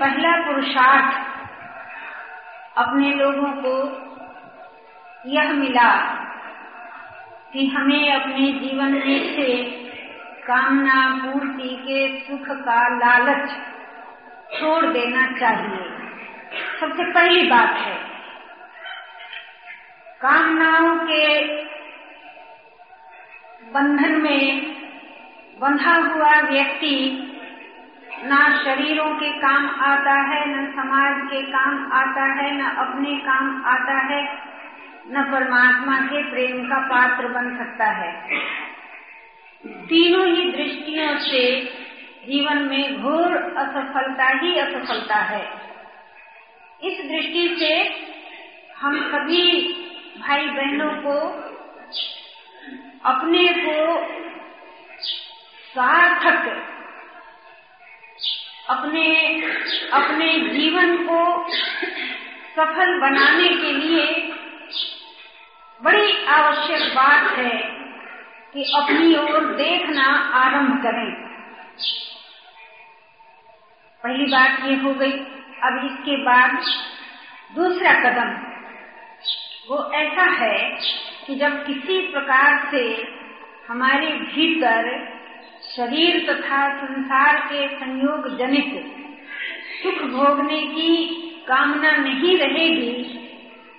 पहला पुरुषार्थ अपने लोगों को यह मिला कि हमें अपने जीवन में से कामना पूर्ति के सुख का लालच छोड़ देना चाहिए। सबसे पहली बात है, कामनाओं के बंधन में बंधा हुआ व्यक्ति न शरीरों के काम आता है, न समाज के काम आता है, न अपने काम आता है, न परमात्मा के प्रेम का पात्र बन सकता है। तीनों ही दृष्टियों से जीवन में घोर असफलता ही असफलता है। इस दृष्टि से हम सभी भाई बहनों को, अपने को सार्थक अपने अपने जीवन को सफल बनाने के लिए बड़ी आवश्यक बात है कि अपनी ओर देखना आरंभ करें। पहली बात ये हो गई, अब इसके बाद दूसरा कदम। वो ऐसा है कि जब किसी प्रकार से हमारे भीतर शरीर तथा संसार के संयोग जनित सुख भोगने की कामना नहीं रहेगी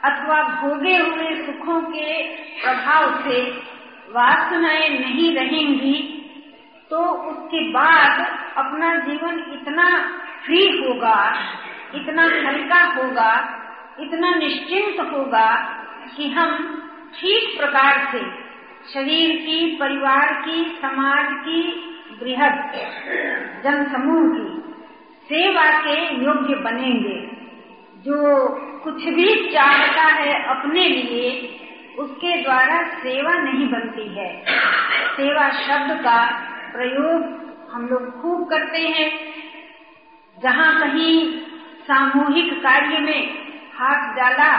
अथवा भोगे हुए सुखों के प्रभाव से वासनाएँ नहीं रहेंगी तो उसके बाद अपना जीवन इतना फ्री होगा, इतना हल्का होगा, इतना निश्चिंत होगा कि हम ठीक प्रकार से शरीर की, परिवार की, समाज की बृहद जन समूह की सेवा के योग्य बनेंगे। जो कुछ भी चाहता है अपने लिए, उसके द्वारा सेवा नहीं बनती है। सेवा शब्द का प्रयोग हम लोग खूब करते हैं। जहाँ कहीं सामूहिक कार्य में हाथ डाला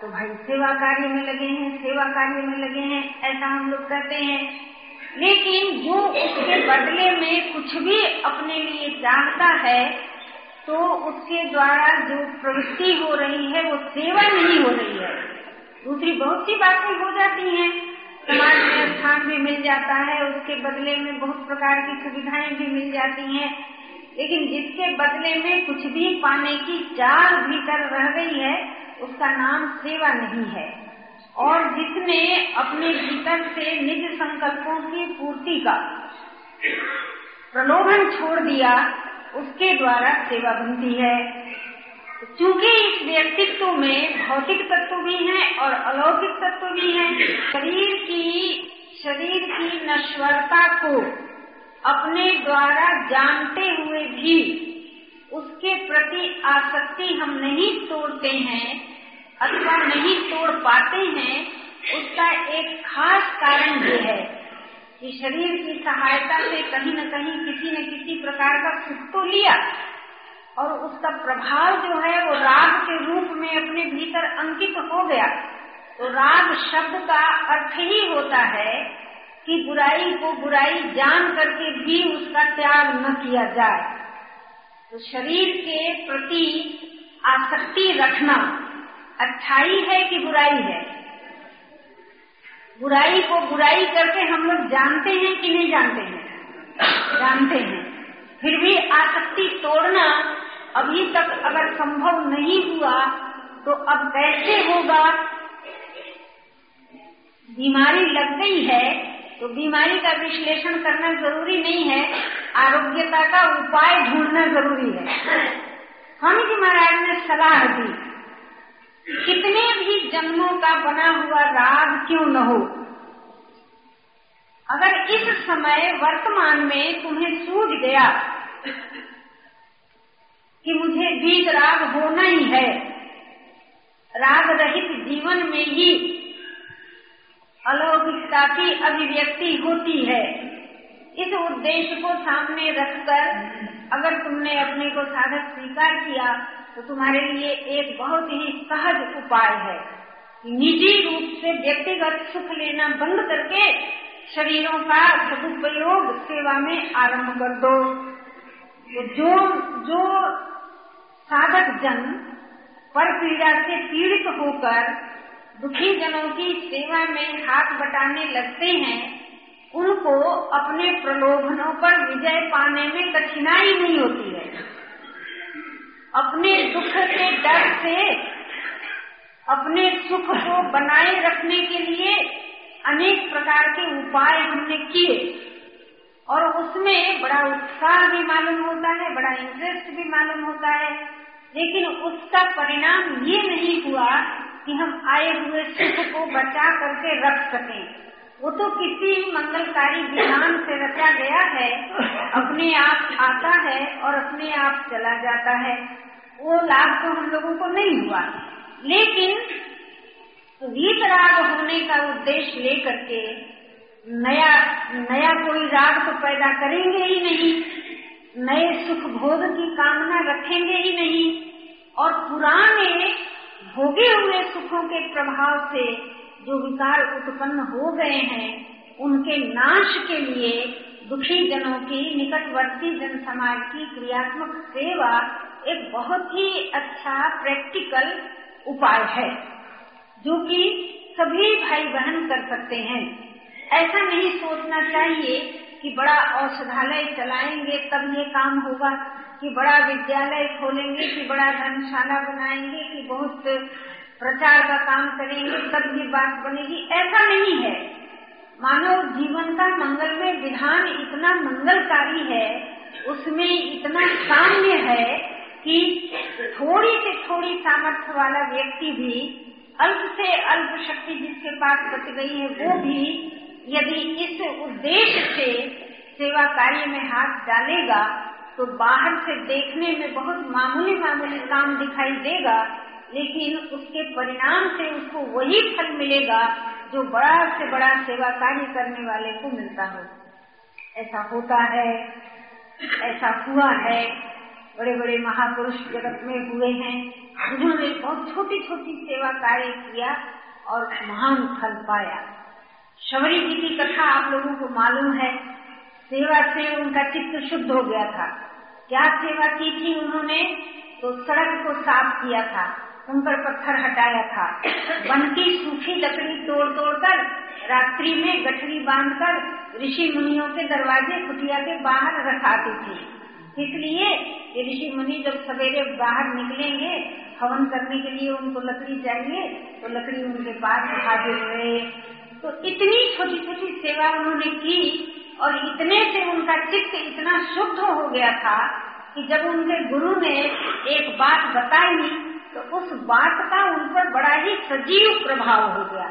तो भाई सेवा कार्य में लगे हैं, सेवा कार्य में लगे हैं, ऐसा हम लोग करते हैं। लेकिन जो उसके बदले में कुछ भी अपने लिए चाहता है तो उसके द्वारा जो प्रवृत्ति हो रही है, वो सेवा नहीं हो रही है। दूसरी बहुत सी बातें हो जाती हैं। समाज में स्थान भी मिल जाता है, उसके बदले में बहुत प्रकार की सुविधाएँ भी मिल जाती हैं। लेकिन जिसके बदले में कुछ भी पाने की चार भीतर रह गई है, उसका नाम सेवा नहीं है। और जिसने अपने भीतर से निज संकल्पों की पूर्ति का प्रलोभन छोड़ दिया, उसके द्वारा सेवा बनती है। क्योंकि इस व्यक्तित्व में भौतिक तत्व भी हैं और अलौकिक तत्व भी हैं, शरीर की शरीर की नश्वरता को अपने द्वारा जानते हुए भी उसके प्रति आसक्ति हम नहीं तोड़ते हैं अथवा नहीं तोड़ पाते हैं, उसका एक खास कारण ये है कि शरीर की सहायता से कहीं न कहीं किसी न किसी प्रकार का सुख तो लिया। और उसका प्रभाव जो है, वो राग के रूप में अपने भीतर अंकित हो गया। तो राग शब्द का अर्थ ही होता है कि बुराई को बुराई जान करके भी उसका त्याग न किया जाए। तो शरीर के प्रति आसक्ति रखना अच्छाई है कि बुराई है? बुराई को बुराई करके हम लोग जानते हैं कि नहीं जानते हैं? जानते हैं। फिर भी आसक्ति तोड़ना अभी तक अगर संभव नहीं हुआ तो अब कैसे होगा? बीमारी लग गई है तो बीमारी का विश्लेषण करना ज़रूरी नहीं है। आरोग्यता का उपाय ढूंढना ज़रूरी है। स्वामी जी महाराज ने सलाह दी। कितने भी जन्मों का बना हुआ राग क्यों न हो? अगर इस समय वर्तमान में तुम्हें सूझ गया कि मुझे बीज राग होना ही है, राग रहित जीवन में ही अलौकिकता की अभिव्यक्ति होती है। इस उद्देश्य को सामने रखकर अगर तुमने अपने को साधक स्वीकार किया तो तुम्हारे लिए एक बहुत ही सहज उपाय है। निजी रूप से व्यक्तिगत सुख लेना बंद करके शरीरों का सदुपयोग सेवा में आरंभ कर दो। तो जो जो साधक जन पर पीड़ा से पीड़ित होकर दुखी जनों की सेवा में हाथ बटाने लगते हैं, उनको अपने प्रलोभनों पर विजय पाने में कठिनाई नहीं होती है। अपने दुख के डर से, अपने सुख को बनाए रखने के लिए अनेक प्रकार के उपाय हमने किए। और उसमें बड़ा उत्साह भी मालूम होता है, बड़ा इंटरेस्ट भी मालूम होता है। लेकिन उसका परिणाम ये नहीं हुआ कि हम आए हुए सुख को बचा करके रख सकें। वो तो किसी मंगलकारी विधान से रचा गया है, अपने आप आता है और अपने आप चला जाता है। वो लाभ तो हम लोगों को नहीं हुआ। लेकिन वीतराग होने का उद्देश्य लेकर के नया नया कोई राग तो पैदा करेंगे ही नहीं, नए सुख भोग की कामना रखेंगे ही नहीं, और पुराने भोगे हुए सुखों के प्रभाव से जो विकार उत्पन्न हो गए हैं, उनके नाश के लिए दुखी जनों की निकटवर्ती जन समाज की क्रियात्मक सेवा एक बहुत ही अच्छा प्रैक्टिकल उपाय है, जो कि सभी भाई बहन कर सकते हैं। ऐसा नहीं सोचना चाहिए कि बड़ा औषधालय चलाएँगे, तब ये काम होगा, कि बड़ा विद्यालय खोलेंगे, कि बड़ा धर्मशाला बनाएँगे, कि बहुत प्रचार का काम करेंगे, तब ये बात बनेगी। ऐसा नहीं है। मानव जीवन का मंगलमय विधान इतना मंगलकारी है, उसमें इतना साम्य है कि थोड़ी से थोड़ी सामर्थ्य वाला व्यक्ति भी, अल्प से अल्प शक्ति जिसके पास बच गई है, वो भी यदि इस उद्देश्य से सेवा कार्य में हाथ डालेगा तो बाहर से देखने में बहुत मामूली मामूली काम दिखाई देगा, लेकिन उसके परिणाम से उसको वही फल मिलेगा जो बड़ा से बड़ा सेवा कार्य करने वाले को मिलता हो। ऐसा होता है, ऐसा हुआ है बड़े बड़े महापुरुष जगत में हुए हैं। जिन्होंने बहुत छोटी छोटी सेवा कार्य किया और महान फल पाया। शबरी जी की कथा आप लोगों को मालूम है। सेवा से उनका चित्त शुद्ध हो गया था। क्या सेवा की थी उन्होंने? तो सड़क को साफ़ किया था। उन पर पत्थर हटाया था। वन की सूखी लकड़ी तोड़ तोड़ कर रात्रि में गठरी बांधकर ऋषि मुनियों के दरवाजे कुटिया के बाहर रखाती थी। इसलिए ये ऋषि मुनि जब सवेरे बाहर निकलेंगे, हवन करने के लिए उनको लकड़ी चाहिए तो लकड़ी उनके पास हाजिर रहे तो इतनी छोटी छोटी सेवा उन्होंने की और इतने से उनका चित्त इतना शुद्ध हो गया था कि जब उनके गुरु ने एक बात बताई तो उस बात का उन पर बड़ा ही सजीव प्रभाव हो गया।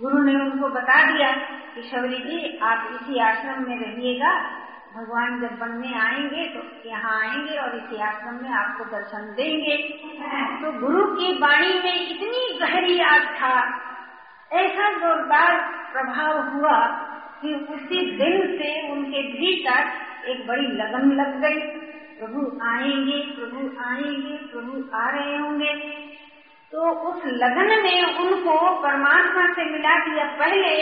गुरु ने उनको बता दिया कि शबरी जी, आप इसी आश्रम में रहिएगा भगवान जब बनने आएँगे तो यहाँ आएँगे और इसी आश्रम में आपको दर्शन देंगे। तो गुरु की वाणी में इतनी गहरी आस्था, ऐसा जोरदार प्रभाव हुआ कि उसी दिन से उनके भीतर एक बड़ी लगन लग गई। प्रभु आएँगे प्रभु आएँगे, प्रभु आ रहे होंगे। तो उस लगन ने उनको परमात्मा से मिला दिया पहले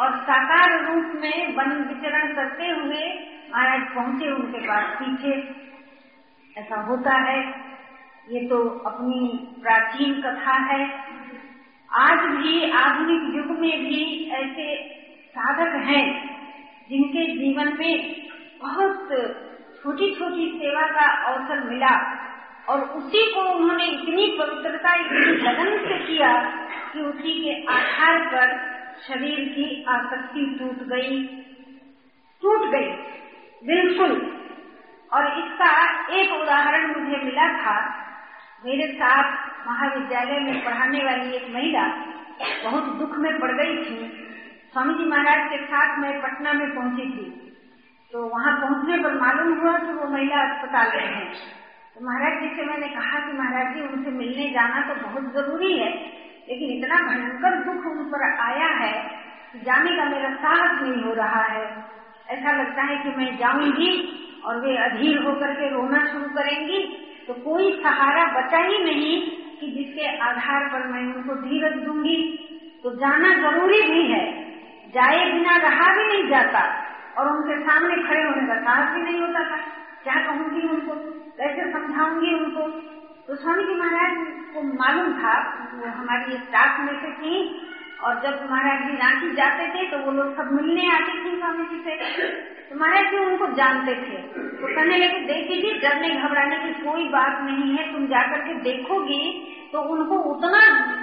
और साकार रूप में वन विचरण करते हुए महाराज पहुँचे, उनके पास पीछे। ऐसा होता है। ये तो अपनी प्राचीन कथा है। आज भी, आधुनिक युग में भी ऐसे साधक हैं, जिनके जीवन में बहुत छोटी छोटी सेवा का अवसर मिला और उसी को उन्होंने इतनी पवित्रता, इतनी लगन से किया कि उसी के आधार पर शरीर की आसक्ति टूट गई टूट गई। बिल्कुल। और इसका एक उदाहरण मुझे मिला था। मेरे साथ महाविद्यालय में पढ़ाने वाली एक महिला बहुत दुख में पड़ गई थी। स्वामी जी महाराज के साथ मैं पटना में पहुँची थी। तो वहाँ पहुँचने पर मालूम हुआ कि वो महिला अस्पताल में है। तो महाराज जी से मैंने कहा कि महाराज जी, उनसे मिलने जाना तो बहुत ज़रूरी है, लेकिन इतना भयंकर दुख उन पर आया है कि जाने का मेरा साहस नहीं हो रहा है। ऐसा लगता है कि मैं जाऊँगी और वे अधीर होकर के रोना शुरू करेंगी तो कोई सहारा बचा ही नहीं कि जिसके आधार पर मैं उनको धीरज दूँगी। तो जाना ज़रूरी भी है। जाए बिना रहा भी नहीं जाता और उनके सामने खड़े होने का साहस भी नहीं होता था। क्या कहूँगी उनको? कैसे समझाऊँगी उनको? तो स्वामी जी महाराज, को मालूम था, हमारी स्टाफ में से थी और जब महाराज जी रांची जाते थे तो वो लोग सब मिलने आते थे स्वामी जी से। तो महाराज जी उनको जानते थे। तो कहने लगे, देखिए जी डरने घबराने की कोई बात नहीं है। तुम जाकर के देखोगी तो उनको उतना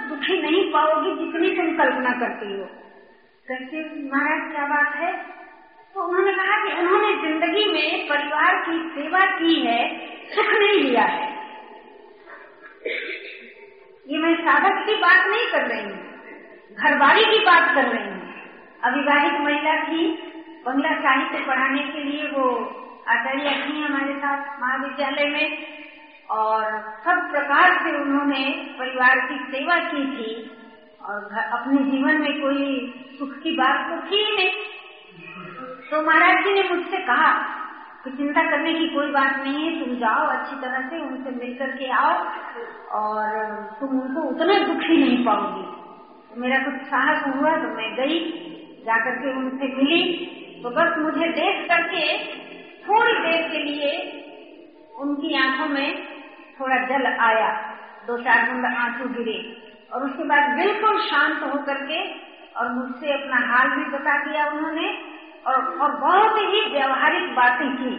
दुखी नहीं पाओगी जितनी तुम कल्पना करती हो। कहते, महाराज, क्या बात है? तो उन्होंने कहा कि उन्होंने ज़िंदगी में परिवार की सेवा की है, सुख नहीं लिया है। ये मैं साधक की बात नहीं कर रही हूँ। घरवाली की बात कर रही हूँ। अविवाहित महिला थी। बंगला साहित्य पढ़ाने के लिए वो आचार्य थी हमारे साथ महाविद्यालय में। और सब प्रकार से उन्होंने परिवार की सेवा की थी। और अपने जीवन में कोई सुख की बात तो थी ही नहीं। तो महाराज जी ने मुझसे कहा कि चिंता करने की कोई बात नहीं है, तुम जाओ, अच्छी तरह से उनसे मिल करके आओ और तुम उनको उतना दुखी नहीं पाओगी। मेरा कुछ साहस हुआ तो मैं गई जाकर के उनसे मिली। तो बस मुझे देख करके थोड़ी देर के लिए उनकी आँखों में थोड़ा जल आया। दो चार बूंद आँसू गिरे और उसके बाद बिल्कुल शांत होकर के और मुझसे अपना हाल भी बता दिया उन्होंने और, और बहुत ही व्यवहारिक बातें की।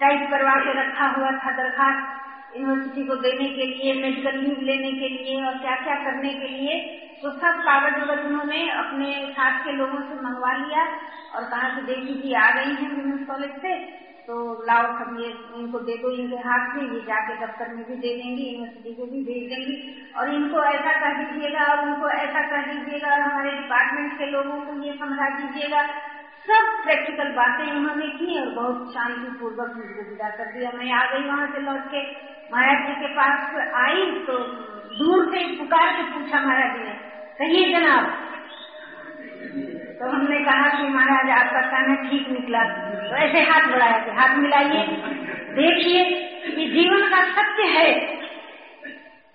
टाइप करवा के रखा हुआ था दरखास्त। यूनिवर्सिटी को देने के लिए मेडिकल लीव लेने के लिए और क्या क्या करने के लिए तो सब कागज़ वगज उन्होंने अपने साथ के लोगों से मंगवा लिया और कहा कि देखी जी आ गई हैं वुमेन्स कॉलेज से तो लाओ सब ये, इनको दे दो, इनके हाथ से, ये जाके दफ्तर में भी दे देंगी यूनिवर्सिटी को भी भेज देंगी। और इनको ऐसा कर दीजिएगा, और उनको ऐसा कर दीजिएगा, और हमारे डिपार्टमेंट के लोगों को ये समझा दीजिएगा सब प्रैक्टिकल बातें उन्होंने की और बहुत शांति पूर्वक मुझको विदा कर दिया। मैं आ गई वहाँ से लौट के। महाराज जी के पास आई तो दूर से पुकार के पूछा, महाराज जी ने, कहिए जनाब? तो हमने कहा कि, महाराज, आपका कहना ठीक निकला। तो ऐसे हाथ बढ़ाया थे हाथ मिलाइए, देखिए कि जीवन का सत्य है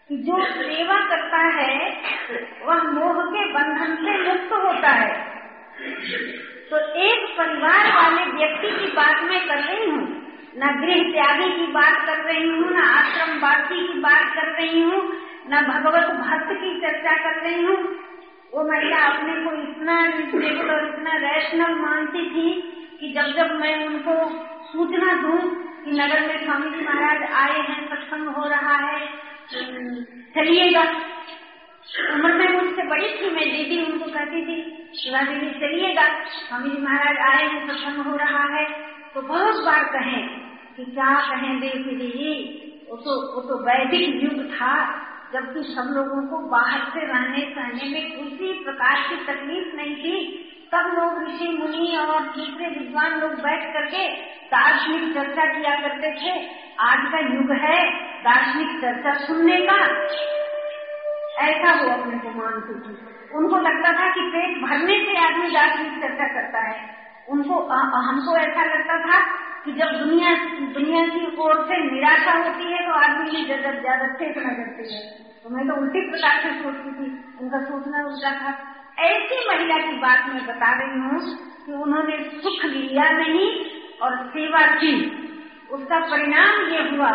कि जो सेवा करता है, वह मोह के बंधन से मुक्त होता है। तो एक परिवार वाले व्यक्ति की बात मैं कर रही हूँ, न गृह त्यागी की बात कर रही हूँ, न आश्रम वासी की बात कर रही हूँ, न भगवत भक्त की चर्चा कर रही हूँ। वो महिला अपने को इतना रिजनेबल और इतना रैशनल मानती थी कि जब जब मैं उनको सूचना दूँ कि नगर में स्वामी जी महाराज आए हैं, सत्संग हो रहा है चलिएगा। उम्र में मुझसे बड़ी थी, मैं दीदी उनको कहती थी शिवा दीदी चलिएगा स्वामी महाराज आए हैं सत्संग हो रहा है। तो बहुत बार कहें कि, क्या कहें देवी जी, वो तो वो तो वैदिक युग था, जबकि सब लोगों को बाहर से रहने सहने में किसी प्रकार की तकलीफ़ नहीं थी। सब लोग ऋषि, मुनि और दूसरे विद्वान लोग बैठ करके दार्शनिक चर्चा किया करते थे। आज का युग है दार्शनिक चर्चा सुनने का। ऐसा वो अपने को मानती थी उनको लगता था कि पेट भरने से आदमी दार्शनिक चर्चा करता है। उनको हमको ऐसा लगता था कि जब दुनिया दुनिया की ओर से निराशा होती है तो आदमी की जगत ज़्यादा चेतना करती है। तो मैं तो उल्टी प्रकार से सोचती थी। उनका सोचना उल्टा था। ऐसी महिला की बात मैं बता रही हूँ कि उन्होंने सुख लिया नहीं और सेवा की। उसका परिणाम ये हुआ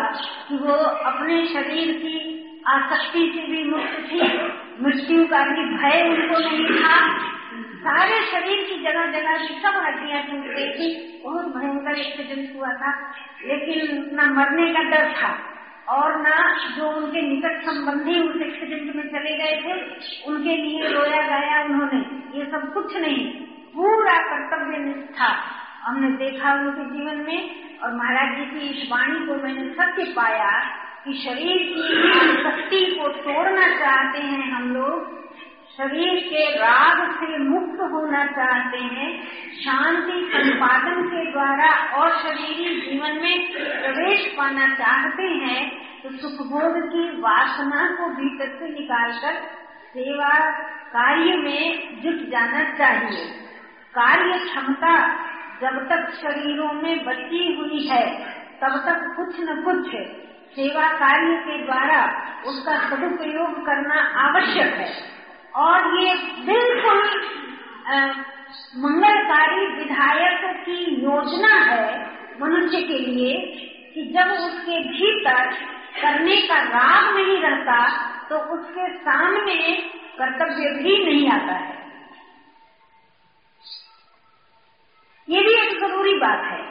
कि वो अपने शरीर की आसक्ति से भी मुक्त थी। मृत्यु का भी भय उनको नहीं था। सारे शरीर की जगह जगह की सब हड्डियाँ टूट गई थी। बहुत भयंकर एक्सीडेंट हुआ था। लेकिन न मरने का डर था और न जो उनके निकट संबंधी उस एक्सीडेंट में चले गए थे, उनके लिए रोया गया उन्होंने। ये सब कुछ नहीं, पूरा कर्तव्य निष्ठा हमने देखा उनके जीवन में और महाराज जी की इस वाणी को मैंने सत्य पाया कि शरीर की शक्ति को तोड़ना चाहते हैं हम लोग। शरीर के राग से मुक्त होना चाहते हैं। शांति, संपादन के द्वारा और शरीरी जीवन में प्रवेश पाना चाहते हैं तो सुखबोध की वासना को भीतर से निकालकर सेवा कार्य में जुट जाना चाहिए। कार्य क्षमता जब तक शरीरों में बची हुई है, तब तक कुछ न कुछ सेवा कार्य के द्वारा उसका सदुपयोग करना आवश्यक है। और ये बिल्कुल मंगलकारी विधायक की योजना है मनुष्य के लिए कि जब उसके भीतर करने का राग नहीं रहता तो उसके सामने कर्तव्य भी नहीं आता है। ये भी एक ज़रूरी बात है।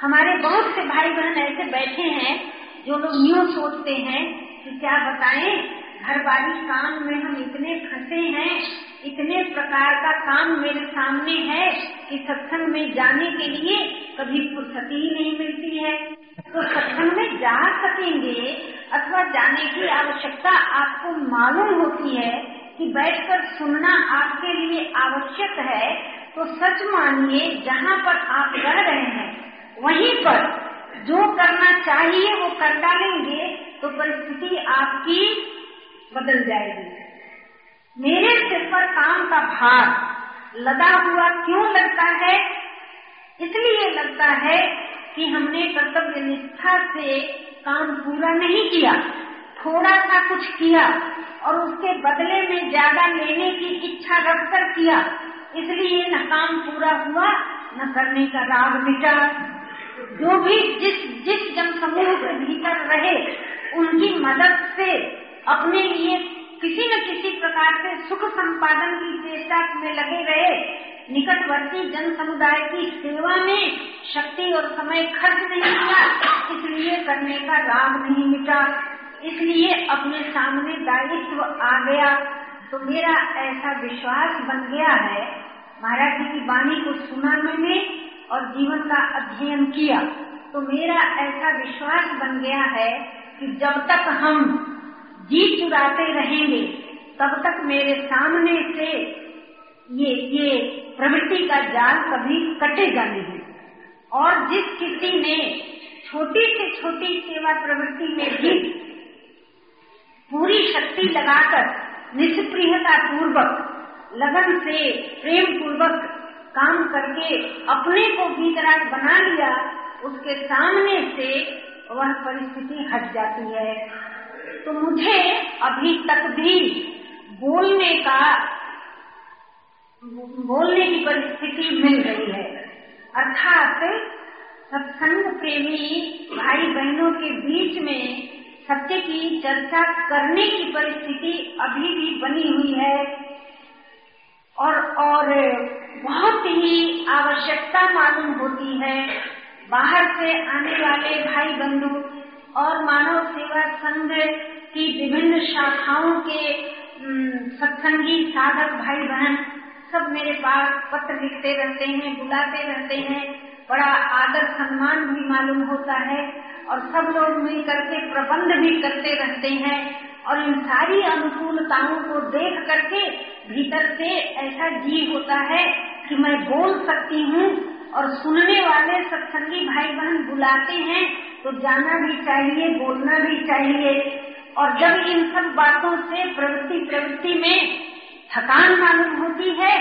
हमारे बहुत से भाई बहन ऐसे बैठे हैं जो लोग न्यू सोचते हैं कि क्या बताएँ वाली काम में हम इतने फंसे हैं, इतने प्रकार का काम मेरे सामने है कि सत्संग में जाने के लिए कभी फुर्सती ही नहीं मिलती है। तो सत्संग में जा सकेंगे अथवा जाने की आवश्यकता आपको मालूम होती है कि बैठकर सुनना आपके लिए आवश्यक है तो सच मानिए, जहाँ पर आप रह रहे हैं, वहीं पर जो करना चाहिए, वो कर डालेंगे तो परिस्थिति आपकी बदल जाएगी। मेरे सिर पर काम का भार लदा हुआ क्यों लगता है? इसलिए लगता है कि हमने कर्तव्य निष्ठा से काम पूरा नहीं किया। थोड़ा सा कुछ किया और उसके बदले में ज़्यादा लेने की इच्छा रखकर किया। इसलिए न काम पूरा हुआ, न करने का राग मिटा। जो भी जिस जिस जन समूह के भीतर रहे, उनकी मदद से अपने लिए किसी न किसी प्रकार से सुख संपादन की चेष्टा में लगे रहे, निकटवर्ती जन समुदाय की सेवा में शक्ति और समय खर्च नहीं किया, इसलिए करने का राग नहीं मिटा, इसलिए अपने सामने दायित्व आ गया। तो मेरा ऐसा विश्वास बन गया है, महाराज जी की वाणी को सुना मैंने और जीवन का अध्ययन किया तो मेरा ऐसा विश्वास बन गया है कि जब तक हम जी चुराते रहेंगे, तब तक मेरे सामने से ये ये प्रवृत्ति का जाल कभी कटेगा नहीं। और जिस किसी ने छोटी से छोटी सेवा प्रवृत्ति में भी पूरी शक्ति लगाकर निष्प्रियता पूर्वक लगन से प्रेम पूर्वक काम करके अपने को भीतराग बना लिया, उसके सामने से वह परिस्थिति हट जाती है। तो मुझे अभी तक भी बोलने का, बोलने की परिस्थिति मिल रही है। अर्थात सत्संग प्रेमी भाई बहनों के बीच में सत्य की चर्चा करने की परिस्थिति अभी भी बनी हुई है। और और बहुत ही आवश्यकता मालूम होती है। बाहर से आने वाले भाई बंधु और मानव सेवा संघ की विभिन्न शाखाओं के सत्संगी, साधक भाई बहन सब मेरे पास पत्र लिखते रहते हैं, बुलाते रहते हैं। बड़ा आदर सम्मान भी मालूम होता है और सब लोग मिल करके प्रबंध भी करते रहते हैं और इन सारी अनुकूलताओं को देख करके भीतर से ऐसा जी होता है कि मैं बोल सकती हूँ और सुनने वाले सत्संगी भाई बहन बुलाते हैं तो जाना भी चाहिए, बोलना भी चाहिए। और जब इन सब बातों से प्रवृत्ति प्रवृत्ति में थकान मालूम होती है,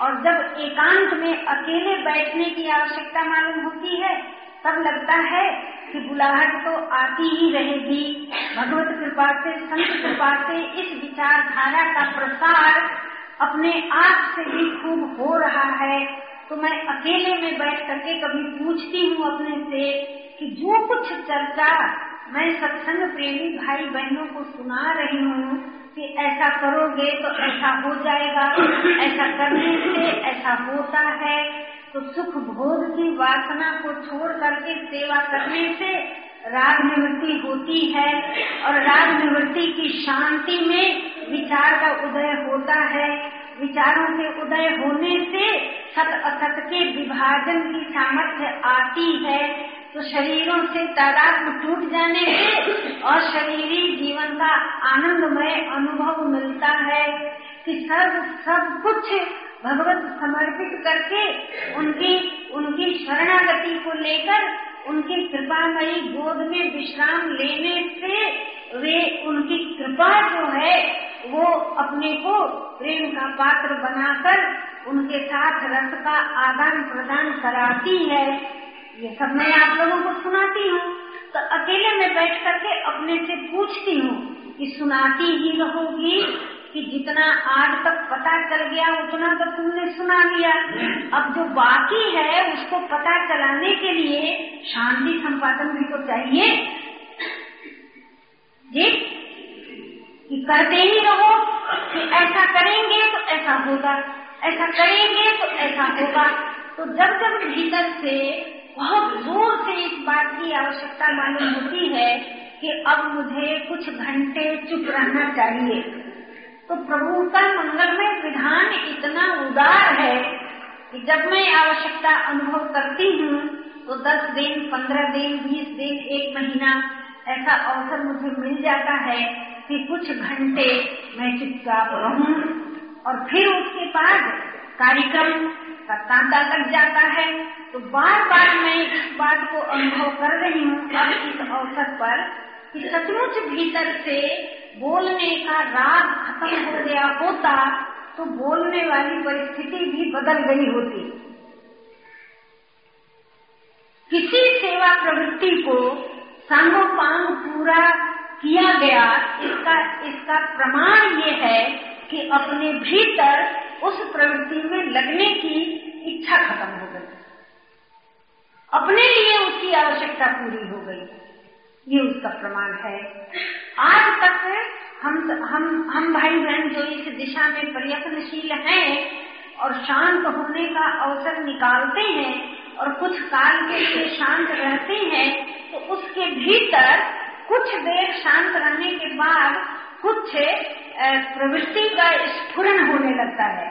और जब एकांत में अकेले बैठने की आवश्यकता मालूम होती है, तब लगता है कि बुलाहट तो आती ही रहेगी। भगवत कृपा से, संत कृपा से इस विचारधारा का प्रसार अपने आप से भी खूब हो रहा है तो मैं अकेले में बैठ करके कभी पूछती हूँ अपने से कि जो कुछ चर्चा मैं सत्संग प्रेमी भाई बहनों को सुना रही हूँ कि ऐसा करोगे तो ऐसा हो जाएगा, ऐसा करने से ऐसा होता है तो सुख भोग की वासना को छोड़ करके सेवा करने से राग निवृत्ति होती है और राग निवृत्ति की शांति में विचार का उदय होता है। विचारों के उदय होने से सत असत के विभाजन की सामर्थ्य आती है। तो शरीरों से तादाद टूट जाने से और शरीरी जीवन का आनंदमय अनुभव मिलता है कि सब सब कुछ भगवत समर्पित करके उनकी उनकी शरणागति को लेकर उनकी कृपामयी गोद में विश्राम लेने से वे उनकी कृपा जो है, वो अपने को प्रेम का पात्र बनाकर उनके साथ रस का आदान प्रदान कराती है। ये सब मैं आप लोगों को सुनाती हूँ। तो अकेले में बैठ करके अपने से पूछती हूँ कि सुनाती ही रहोगी कि जितना आज तक पता चल गया, उतना तो तुमने सुना लिया। अब जो बाकी है, उसको पता चलाने के लिए शांति संपादन भी तो चाहिए। जी? कि करते ही रहो, कि ऐसा करेंगे तो ऐसा होगा, ऐसा करेंगे तो ऐसा होगा। तो जब जब भीतर से, बहुत ज़ोर से इस बात की आवश्यकता मालूम होती है कि अब मुझे कुछ घंटे चुप रहना चाहिए। तो प्रभु का मंगलमय विधान इतना उदार है कि जब मैं आवश्यकता अनुभव करती हूँ तो दस दिन, पंद्रह दिन, बीस दिन, एक महीना ऐसा अवसर मुझे मिल जाता है कि कुछ घंटे मैं चुपचाप रहूँ और फिर उसके बाद कार्यक्रम का तांता लग जाता है। तो बार बार मैं इस बात को अनुभव कर रही हूँ अब इस अवसर पर कि सचमुच भीतर से बोलने का राग खत्म हो गया होता तो बोलने वाली परिस्थिति भी बदल गई होती। किसी सेवा प्रवृत्ति को सांगोपांग पूरा किया गया, इसका इसका प्रमाण ये है कि अपने भीतर उस प्रवृत्ति में लगने की इच्छा खत्म हो गई। अपने लिए उसकी आवश्यकता पूरी हो गई। ये उसका प्रमाण है। आज तक हम हम हम भाई बहन जो इस दिशा में प्रयत्नशील हैं और शांत होने का अवसर निकालते हैं और कुछ काल के लिए शांत रहते हैं तो उसके भीतर कुछ देर शांत रहने के बाद कुछ प्रवृत्ति का स्फुरन होने लगता है।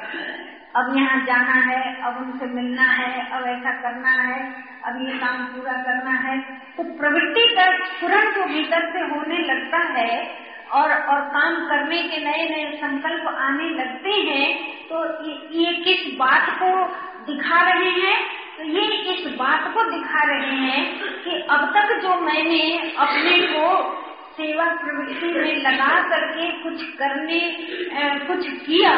अब यहाँ जाना है अब उनसे मिलना है अब ऐसा करना है अब ये काम पूरा करना है तो प्रवृत्ति का स्फुरन जो भीतर से होने लगता है और और काम करने के नए नए संकल्प आने लगते हैं तो ये, ये किस बात को दिखा रहे हैं? तो ये इस बात को दिखा रहे हैं कि अब तक जो मैंने अपने को सेवा प्रवृत्ति में लगा करके कुछ करने कुछ किया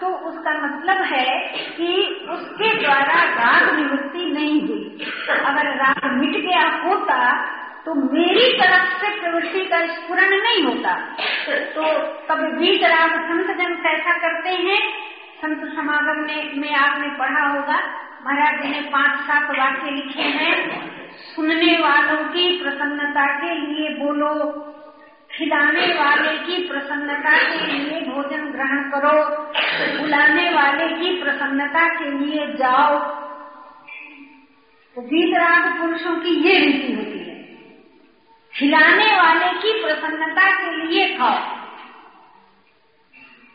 तो उसका मतलब है कि उसके द्वारा राग निवृत्ति नहीं हुई। अगर राग मिट गया होता तो मेरी तरफ़ से प्रवृत्ति का स्फुरन नहीं होता। तो तब बीच राग संत जन कैसा करते हैं संत समागम में, में आपने पढ़ा होगा महाराज जी ने पाँच सात वाक्य लिखे हैं सुनने वालों की प्रसन्नता के लिए बोलो खिलाने वाले की प्रसन्नता के लिए भोजन ग्रहण करो। बुलाने वाले की प्रसन्नता के लिए जाओ। तो वीतराग पुरुषों की ये रीति होती है। खिलाने वाले की प्रसन्नता के लिए खाओ।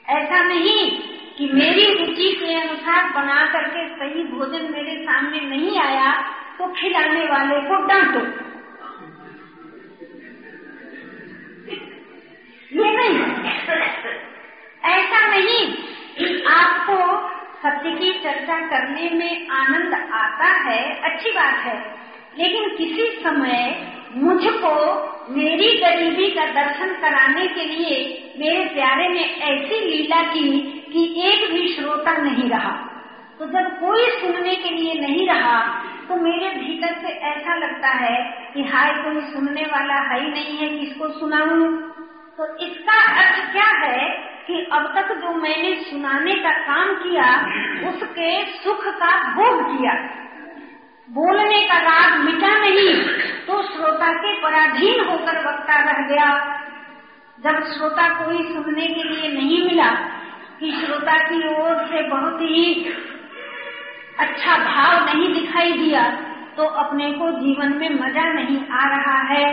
ऐसा नहीं कि मेरी रुचि के अनुसार बना करके सही भोजन मेरे सामने नहीं आया तो खिलाने वाले को डांटो। ये नहीं। ऐसा नहीं। कि आपको सत्य की चर्चा करने में आनंद आता है, अच्छी बात है। लेकिन किसी समय मुझको मेरी गरीबी का दर्शन कराने के लिए मेरे प्यारे ने ऐसी लीला की कि एक भी श्रोता नहीं रहा। तो जब कोई सुनने के लिए नहीं रहा तो मेरे भीतर से ऐसा लगता है कि हाय, कोई सुनने वाला है ही नहीं है, किसको सुनाऊं? तो इसका अर्थ क्या है कि अब तक जो मैंने सुनाने का काम किया, उसके सुख का भोग किया। बोलने का राग मिटा नहीं तो श्रोता के पराधीन होकर वक्ता रह गया। जब श्रोता कोई सुनने के लिए नहीं मिला, कि श्रोता की ओर से बहुत ही अच्छा भाव नहीं दिखाई दिया तो अपने को जीवन में मज़ा नहीं आ रहा है।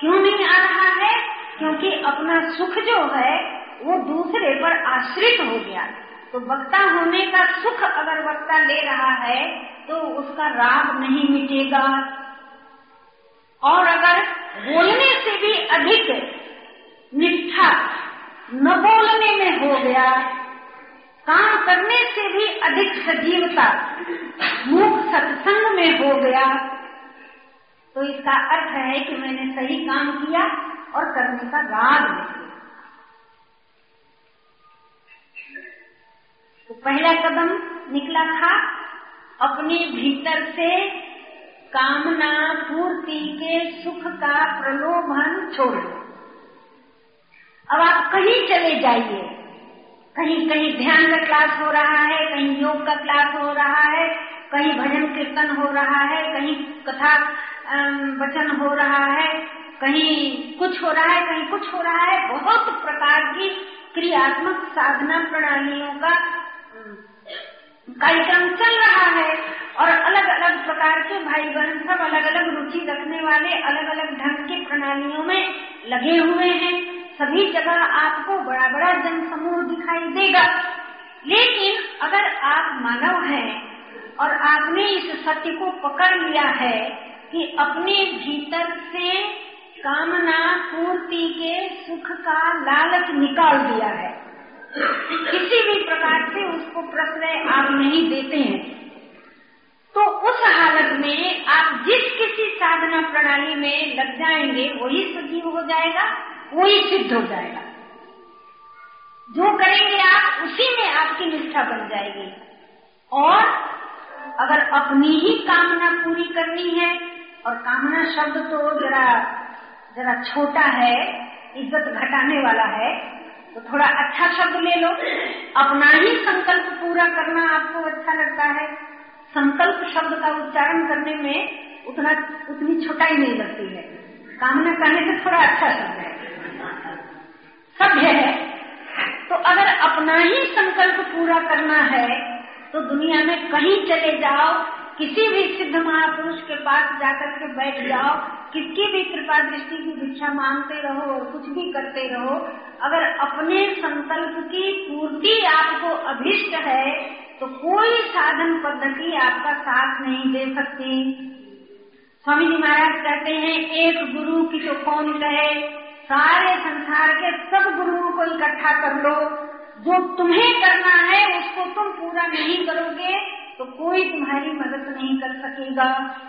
क्यों नहीं आ रहा है? क्योंकि अपना सुख जो है, वो दूसरे पर आश्रित हो गया। तो वक्ता होने का सुख अगर वक्ता ले रहा है तो उसका राग नहीं मिटेगा। और अगर बोलने से भी अधिक निष्ठा न बोलने में हो गया, काम करने से भी अधिक सजीवता मुख सत्संग में हो गया तो इसका अर्थ है कि मैंने सही काम किया और करने का राग नहीं तो पहला कदम निकला था अपने भीतर से कामना पूर्ति के सुख का प्रलोभन छोड़ अब आप कहीं चले जाइए। कहीं कहीं ध्यान का क्लास हो रहा है, कहीं योग का क्लास हो रहा है, कहीं भजन कीर्तन हो रहा है, कहीं कथा वचन हो रहा है कहीं कुछ हो रहा है, कहीं कुछ हो रहा है, बहुत प्रकार की क्रियात्मक साधना प्रणालियों का कार्यक्रम चल रहा है और अलग अलग प्रकार के भाई बहन सब अलग अलग रुचि रखने वाले अलग अलग ढंग की प्रणालियों में लगे हुए हैं। सभी जगह आपको बड़ा बड़ा जन समूह दिखाई देगा। लेकिन अगर आप मानव हैं और आपने इस सत्य को पकड़ लिया है कि अपने भीतर से कामना पूर्ति के सुख का लालच निकाल दिया है। किसी भी प्रकार से उसको प्रश्रय आप नहीं देते हैं। तो उस हालत में आप जिस किसी साधना प्रणाली में लग जाएँगे, वही सजीव हो जाएगा, वही सिद्ध हो जाएगा। जो करेंगे आप, उसी में आपकी निष्ठा बन जाएगी। और अगर अपनी ही कामना पूरी करनी है, और कामना शब्द तो जरा जरा छोटा है, इज़्ज़त घटाने वाला है तो थोड़ा अच्छा शब्द ले लो। अपना ही संकल्प पूरा करना आपको अच्छा लगता है। संकल्प शब्द का उच्चारण करने में उतना, उतनी छोटाई नहीं लगती है। कामना करने से थोड़ा अच्छा शब्द है। सभ्य है। तो अगर अपना ही संकल्प पूरा करना है तो दुनिया में कहीं चले जाओ किसी भी सिद्ध महापुरुष के पास जाकर के बैठ जाओ, किसकी भी कृपा दृष्टि की भिक्षा मांगते रहो और कुछ भी करते रहो, अगर अपने संकल्प की पूर्ति आपको अभिष्ट है तो कोई साधन पद्धति आपका साथ नहीं दे सकती। स्वामी जी महाराज कहते हैं, एक गुरु की तो कौन कहे, सारे संसार के सब गुरुओं को इकट्ठा कर लो। जो तुम्हें करना है, उसको तुम पूरा नहीं करोगे। तो कोई तुम्हारी मदद नहीं कर सकेगा।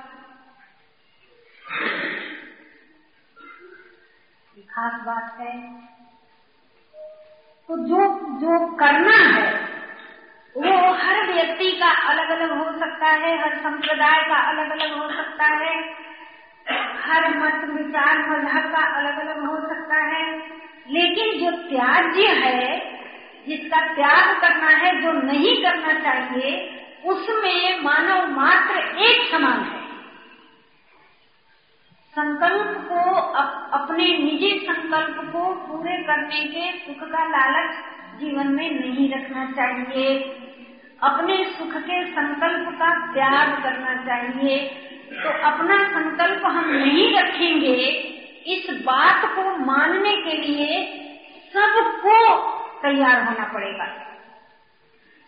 खास बात है। तो जो जो करना है, वो हर व्यक्ति का अलग अलग हो सकता है, हर संप्रदाय का अलग अलग हो सकता है। हर मत, विचार, मज़हब का अलग अलग हो सकता है। लेकिन जो त्याज्य है, जिसका त्याग करना है, जो नहीं करना चाहिए उसमें मानव मात्र एक समान है। संकल्प को अप, अपने निजी संकल्प को पूरे करने के सुख का लालच जीवन में नहीं रखना चाहिए। अपने सुख के संकल्प का त्याग करना चाहिए। तो अपना संकल्प हम नहीं रखेंगे इस बात को मानने के लिए सबको तैयार होना पड़ेगा।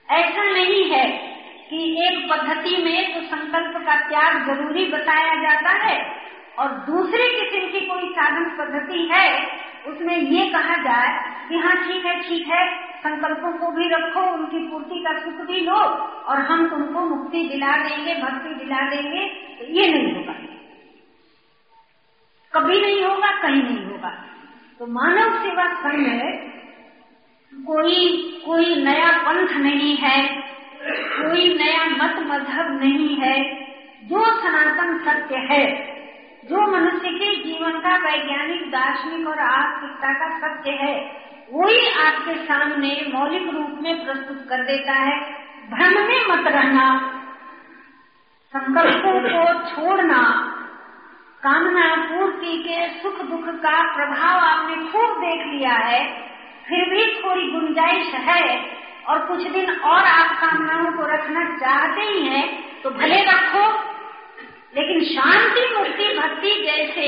ऐसा नहीं है कि एक पद्धति में तो संकल्प का त्याग ज़रूरी बताया जाता है और दूसरी किस्म की कोई साधन पद्धति है, उसमें ये कहा जाए कि हाँ ठीक है ठीक है, संकल्पों को भी रखो, उनकी पूर्ति का सुख भी लो और हम तुमको मुक्ति दिला देंगे, भक्ति दिला देंगे तो ये नहीं होगा। कभी नहीं होगा, कहीं नहीं होगा। तो मानव सेवा संघ कोई कोई नया पंथ नहीं है कोई नया मत मज़हब नहीं है। जो सनातन सत्य है, जो मनुष्य के जीवन का वैज्ञानिक, दार्शनिक और आत्मिकता का सत्य है, वही आपके सामने मौलिक रूप में प्रस्तुत कर देता है। भ्रम में मत रहना, संकल्पों को छोड़ना, कामना पूर्ति के सुख दुख का प्रभाव आपने खूब देख लिया है, फिर भी थोड़ी गुंजाइश है। और कुछ दिन और आप कामनाओं को रखना चाहते ही हैं तो भले रखो। लेकिन शांति, मुक्ति, भक्ति जैसे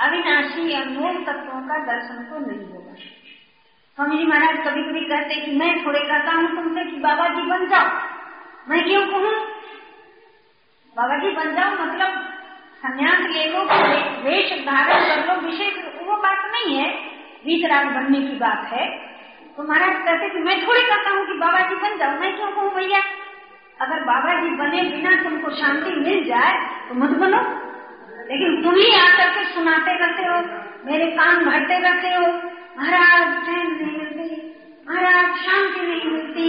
अविनाशी अनमोल तत्वों का दर्शन तो नहीं होगा। स्वामी जी महाराज कभी कभी कहते कि मैं थोड़े कहता हूँ तुमसे कि बाबा जी बन जाओ। मैं क्यों कहूँ? बाबा जी बन जाओ मतलब संन्यास ले लो, वेश धारण कर लो, विशेष वो बात नहीं है। वीतराग बनने की बात है। तो महाराज कहते कि मैं थोड़ी कहता हूँ कि बाबा जी बन जाओ। मैं क्यों कहूँ भैया? अगर बाबा जी बने बिना तुमको शांति मिल जाए तो मत बनो। लेकिन तुम ही आकर के सुनाते रहते हो, मेरे कान भरते रहते हो। महाराज चैन नहीं मिलती, महाराज शांति नहीं मिलती।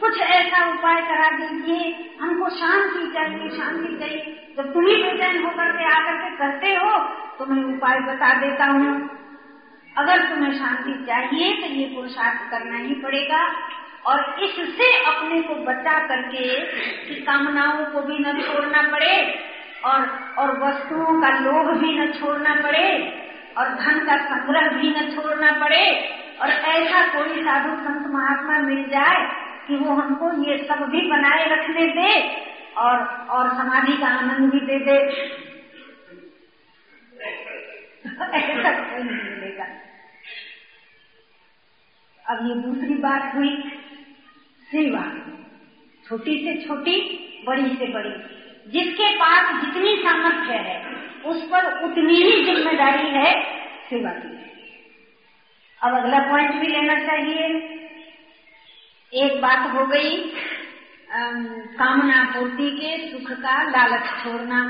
कुछ ऐसा उपाय करा दीजिए, हमको शांति चाहिए शांति चाहिए। जब तुम ही बेचैन होकर के आकर के कहते हो तो मैं उपाय बता देता हूँ। अगर तुम्हें शांति चाहिए तो ये पुरुषार्थ करना ही पड़ेगा। और इससे अपने को बचा करके कि कामनाओं को भी न छोड़ना पड़े और और वस्तुओं का लोभ भी न छोड़ना पड़े और धन का संग्रह भी न छोड़ना पड़े और ऐसा कोई साधु संत महात्मा मिल जाए कि वो हमको ये सब भी बनाए रखने दे और और समाधि का आनंद भी दे दे। ऐसा कोई नहीं मिलेगा। अब ये दूसरी बात हुई, सेवा। छोटी से छोटी, बड़ी से बड़ी। जिसके पास जितनी सामर्थ्य है, उस पर उतनी ही ज़िम्मेदारी है सेवा की। अब अगला पॉइंट भी लेना चाहिए। एक बात हो गई कामना पूर्ति के सुख का लालच छोड़ना।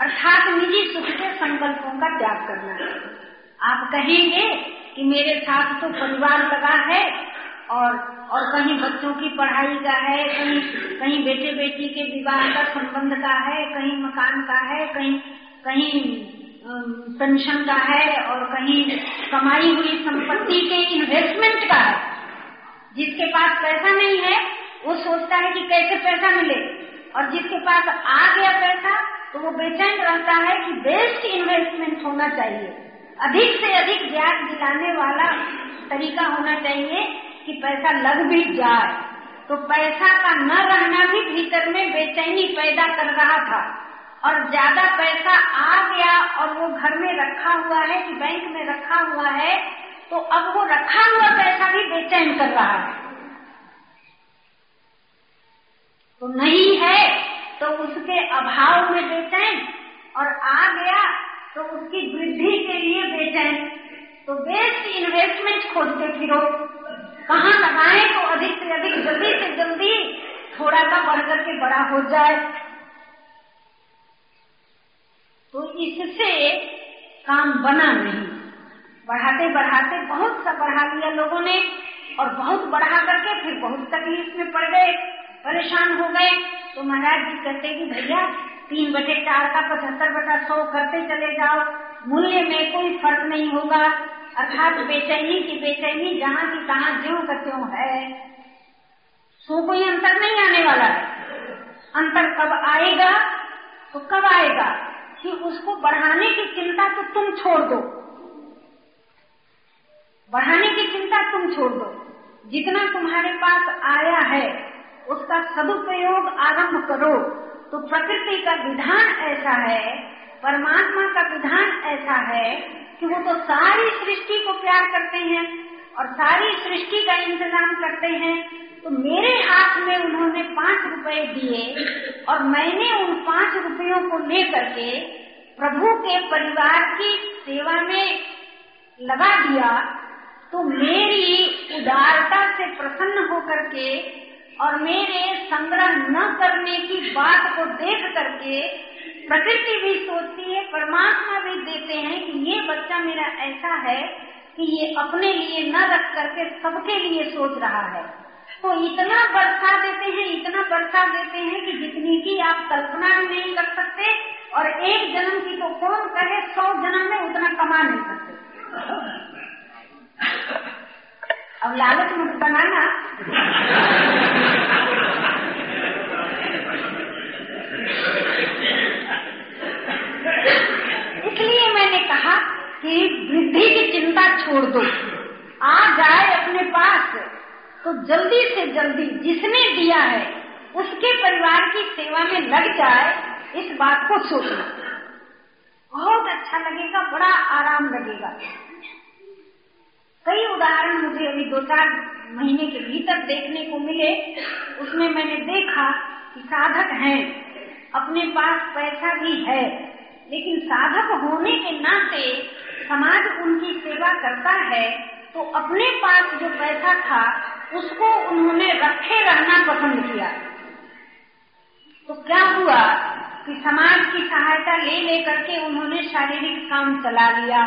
अर्थात निजी सुख के संकल्पों का त्याग करना। है आप कहेंगे कि मेरे साथ तो परिवार लगा है और और कहीं बच्चों की पढ़ाई का है, कहीं कहीं बेटे बेटी के विवाह का संबंध का है, कहीं मकान का है, कहीं कहीं पेंशन का है और कहीं कमाई हुई संपत्ति के इन्वेस्टमेंट का है। जिसके पास पैसा नहीं है, वो सोचता है कि कैसे पैसा मिले? और जिसके पास आ गया पैसा तो वो बेचैन रहता है कि बेस्ट इन्वेस्टमेंट होना चाहिए। अधिक से अधिक ब्याज दिलाने वाला तरीका होना चाहिए कि पैसा लग भी जाए। तो पैसा का न रहना भी भीतर में बेचैनी पैदा कर रहा था। और ज़्यादा पैसा आ गया और वो घर में रखा हुआ है कि बैंक में रखा हुआ है तो अब वो रखा हुआ पैसा भी बेचैन कर रहा है। तो नहीं है तो उसके अभाव में बेचैन और आ गया तो उसकी वृद्धि के लिए बेचैन। तो बेस्ट इन्वेस्टमेंट खोजते फिरो। कहाँ लगाए तो अधिक से अधिक जल्दी से जल्दी थोड़ा सा बढ़ करके बड़ा हो जाए। तो इससे काम बना नहीं। बढ़ाते बढ़ाते बहुत सा बढ़ा लिया लोगों ने और बहुत बढ़ा करके फिर बहुत तकलीफ़ में पड़ गए। परेशान हो गए। तो महाराज जी कहते कि भैया, तीन बटे चार का पचहत्तर बटा सौ करते चले जाओ। मूल्य में कोई फ़र्क नहीं होगा। अर्थात बेचैनी की बेचैनी, जहाँ की कहा ज्यो का त्यों है। सो कोई अंतर नहीं आने वाला है। अंतर कब आएगा? तो कब आएगा? कि उसको बढ़ाने की चिंता तो तुम छोड़ दो। बढ़ाने की चिंता तुम छोड़ दो। जितना तुम्हारे पास आया है उसका सदुपयोग आरंभ करो। तो प्रकृति का विधान ऐसा है, परमात्मा का विधान ऐसा है कि वो तो सारी सृष्टि को प्यार करते हैं और सारी सृष्टि का इंतज़ाम करते हैं। तो मेरे हाथ में उन्होंने पाँच रुपए दिए और मैंने उन पाँच रुपयों को लेकर के प्रभु के परिवार की सेवा में लगा दिया। तो मेरी उदारता से प्रसन्न होकर के और मेरे संग्रह न करने की बात को देख करके प्रकृति भी सोचती है, परमात्मा भी देते हैं कि ये बच्चा मेरा ऐसा है कि ये अपने लिए न रख करके सबके लिए सोच रहा है। तो इतना वर्षा देते हैं, इतना वर्षा देते हैं कि जितनी की आप कल्पना भी नहीं कर सकते और एक जन्म की तो कौन कहे, सौ जन्म में उतना कमा नहीं सकते। अब लालच मत बनाना। इसलिए मैंने कहा कि वृद्धि की चिंता छोड़ दो। आ जाए अपने पास तो जल्दी से जल्दी जिसने दिया है, उसके परिवार की सेवा में लग जाए, इस बात को सोचना। बहुत अच्छा लगेगा, बड़ा आराम लगेगा। कई उदाहरण मुझे अभी दो चार महीने के भीतर देखने को मिले। उसमें मैंने देखा कि साधक हैं, अपने पास पैसा भी है, लेकिन साधक होने के नाते समाज उनकी सेवा करता है तो अपने पास जो पैसा था, उसको उन्होंने रखे रहना पसंद किया। तो क्या हुआ कि समाज की सहायता ले लेकर के उन्होंने शारीरिक काम चला लिया?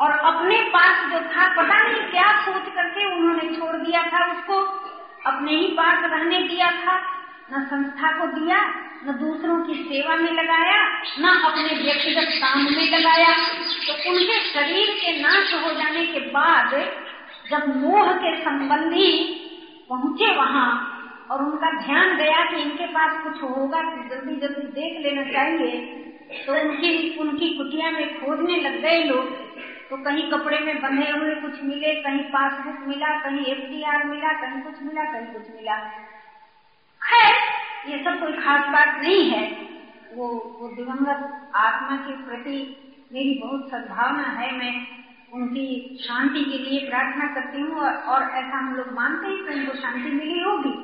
और अपने पास जो था, पता नहीं क्या सोच करके उन्होंने छोड़ दिया था उसको। अपने ही पास रहने दिया था, न संस्था को दिया, न दूसरों की सेवा में लगाया, न अपने व्यक्तिगत काम में लगाया। तो उनके शरीर के नाश हो जाने के बाद जब मोह के संबंधी पहुँचे वहाँ और उनका ध्यान गया कि इनके पास कुछ होगा तो जल्दी जल्दी देख लेना चाहिए तो उनकी उनकी कुटिया में खोदने लग गए लोग। तो कहीं कपड़े में बंधे हुए कुछ मिले कहीं पासबुक मिला कहीं एफ़ मिला कहीं कुछ मिला कहीं कुछ मिला। खैर ये सब कोई खास बात नहीं है। वो वो दिवंगत आत्मा के प्रति मेरी बहुत सद्भावना है। मैं उनकी शांति के लिए प्रार्थना करती हूँ और, और ऐसा हम लोग मानते हैं कि उनको शांति मिली होगी।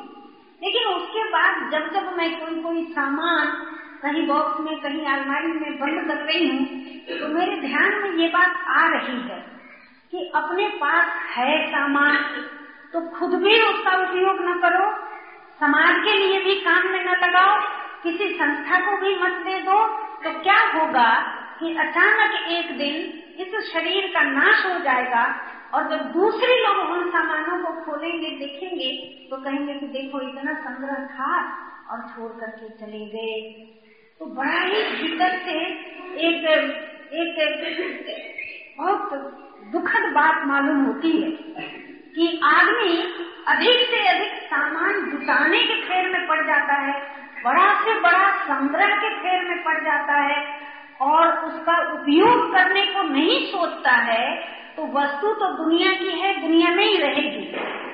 लेकिन उसके बाद जब जब मैं कोई कोई सामान कहीं बॉक्स में, कहीं अलमारी में बंद कर रही हूँ तो मेरे ध्यान में ये बात आ रही है कि अपने पास है सामान तो खुद भी उसका उपयोग न करो। समाज के लिए भी काम में न लगाओ, किसी संस्था को भी मत दे दो। तो क्या होगा कि अचानक एक दिन इस शरीर का नाश हो जाएगा और जब दूसरे लोग उन सामानों को खोलेंगे, देखेंगे तो कहेंगे कि देखो, इतना संग्रह था और छोड़ करके चले गए। तो बड़ा ही दिक्कत से एक एक बहुत दुखद बात मालूम होती है कि आदमी अधिक से अधिक सामान जुटाने के फेर में पड़ जाता है, बड़ा से बड़ा संग्रह के फेर में पड़ जाता है और उसका उपयोग करने को नहीं सोचता है तो वस्तु तो दुनिया की है, दुनिया में ही रहेगी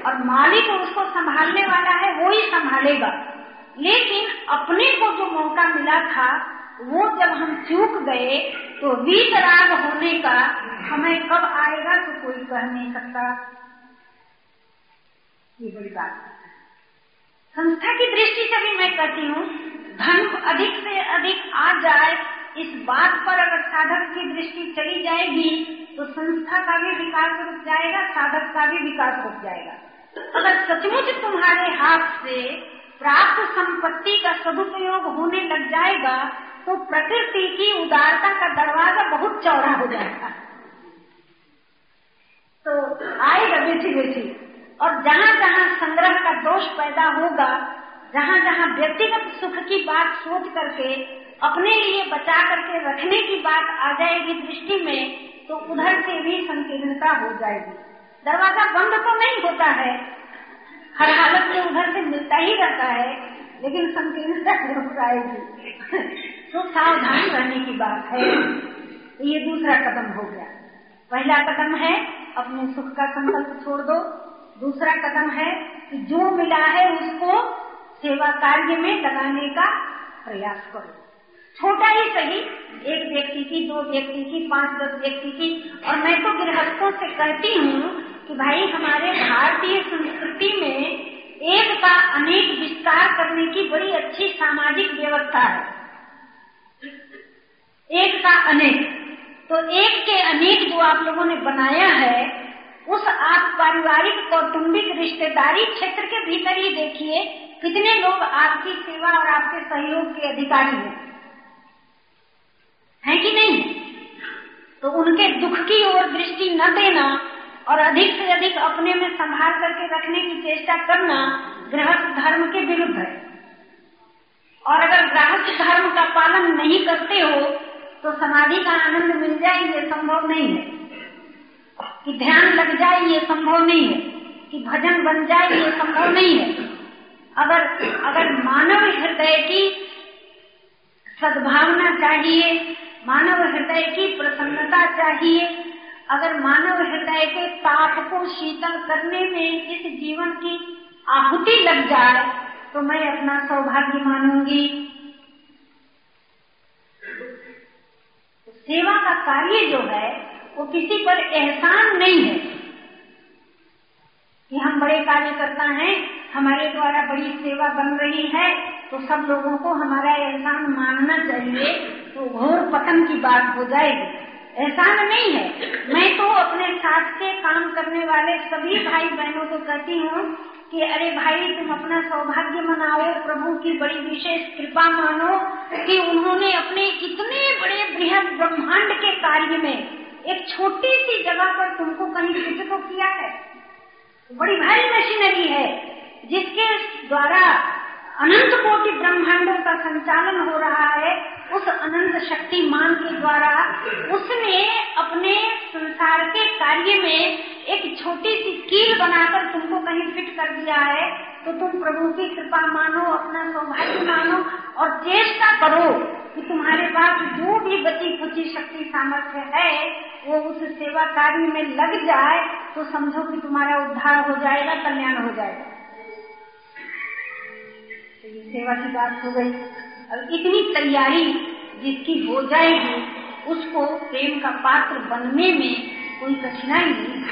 और मालिक उसको संभालने वाला है, वो ही संभालेगा। लेकिन अपने को जो मौका मिला था, वो जब हम चूक गए तो वीतराग होने का हमें कब आएगा तो कोई कह नहीं सकता। ये बड़ी बात संस्था की दृष्टि से भी मैं कहती हूँ, धन अधिक से अधिक आ जाए, इस बात पर अगर साधक की दृष्टि चली जाएगी तो संस्था का भी विकास रुक जाएगा, साधक का भी विकास रुक जाएगा। अगर सचमुच तुम्हारे हाथ से प्राप्त संपत्ति का सदुपयोग होने लग जाएगा तो प्रकृति की उदारता का दरवाज़ा बहुत चौड़ा हो जाएगा। तो आएगा बेची बेची और जहाँ जहाँ संग्रह का दोष पैदा होगा जहाँ जहाँ व्यक्तिगत सुख की बात सोच करके, अपने लिए बचा करके रखने की बात आ जाएगी दृष्टि में तो उधर से भी संकीर्णता हो जाएगी। दरवाज़ा बंद तो नहीं होता है हर हालत में उधर से मिलता ही रहता है, लेकिन संकीर्णता ज़रूर आएगी तो सावधान रहने की बात है। तो ये दूसरा कदम हो गया। पहला कदम है, अपने सुख का संकल्प छोड़ दो। दूसरा कदम है कि जो मिला है उसको सेवा कार्य में लगाने का प्रयास करो। छोटा ही सही, एक व्यक्ति की, दो व्यक्ति की, पाँच, दस व्यक्ति की, और मैं तो गृहस्थों से कहती हूँ कि भाई हमारे भारतीय संस्कृति में एक का अनेक विस्तार करने की बड़ी अच्छी सामाजिक व्यवस्था है। एक का अनेक। तो एक के अनेक जो आप लोगों ने बनाया है, उस आप पारिवारिक कौटुम्बिक रिश्तेदारी क्षेत्र के भीतर ही देखिए, कितने लोग आपकी सेवा और आपके सहयोग के अधिकारी हैं। है कि नहीं? तो उनके दुख की ओर दृष्टि न देना और अधिक से अधिक अपने में संभाल करके रखने की चेष्टा करना गृहस्थ धर्म के विरुद्ध है। और अगर गृहस्थ धर्म का पालन नहीं करते हो तो समाधि का आनंद मिल जाए ये संभव नहीं है। कि ध्यान लग जाए, ये संभव नहीं है। कि भजन बन जाए, ये संभव नहीं है। अगर अगर मानव हृदय की सद्भावना चाहिए, मानव हृदय की प्रसन्नता चाहिए अगर मानव हृदय के ताप को शीतल करने में इस जीवन की आहुति लग जाए तो मैं अपना सौभाग्य मानूँगी। सेवा का कार्य जो है, वो किसी पर एहसान नहीं है। कि हम बड़े कार्य करता है, हमारे द्वारा बड़ी सेवा बन रही है तो सब लोगों को हमारा एहसान मानना चाहिए तो घोर पतन की बात हो जाएगी। एहसान नहीं है। मैं तो अपने साथ के काम करने वाले सभी भाई बहनों को कहती हूँ कि अरे भाई, तुम अपना सौभाग्य मनाओ, प्रभु की बड़ी विशेष कृपा मानो कि उन्होंने अपने इतने बड़े बृहद ब्रह्मांड के कार्य में एक छोटी सी जगह पर तुमको कहीं फिट तो किया है? बड़ी भारी मशीनरी है, जिसके द्वारा अनंत कोटि ब्रह्मांडों का संचालन हो रहा है, उस अनंत शक्तिमान के द्वारा, उसने अपने संसार के कार्य में एक छोटी सी कील बनाकर तुमको कहीं फिट कर दिया है तो तुम प्रभु की कृपा मानो, अपना सौभाग्य मानो और चेष्टा करो कि तुम्हारे पास जो भी बची कुची शक्ति सामर्थ्य है, वो उस सेवा कार्य में लग जाए तो समझो कि तुम्हारा उद्धार हो जाएगा, कल्याण हो जाएगा। सेवा की बात हो गई। अब इतनी तैयारी जिसकी हो जाएगी, उसको प्रेम का पात्र बनने में कोई कठिनाई नहीं।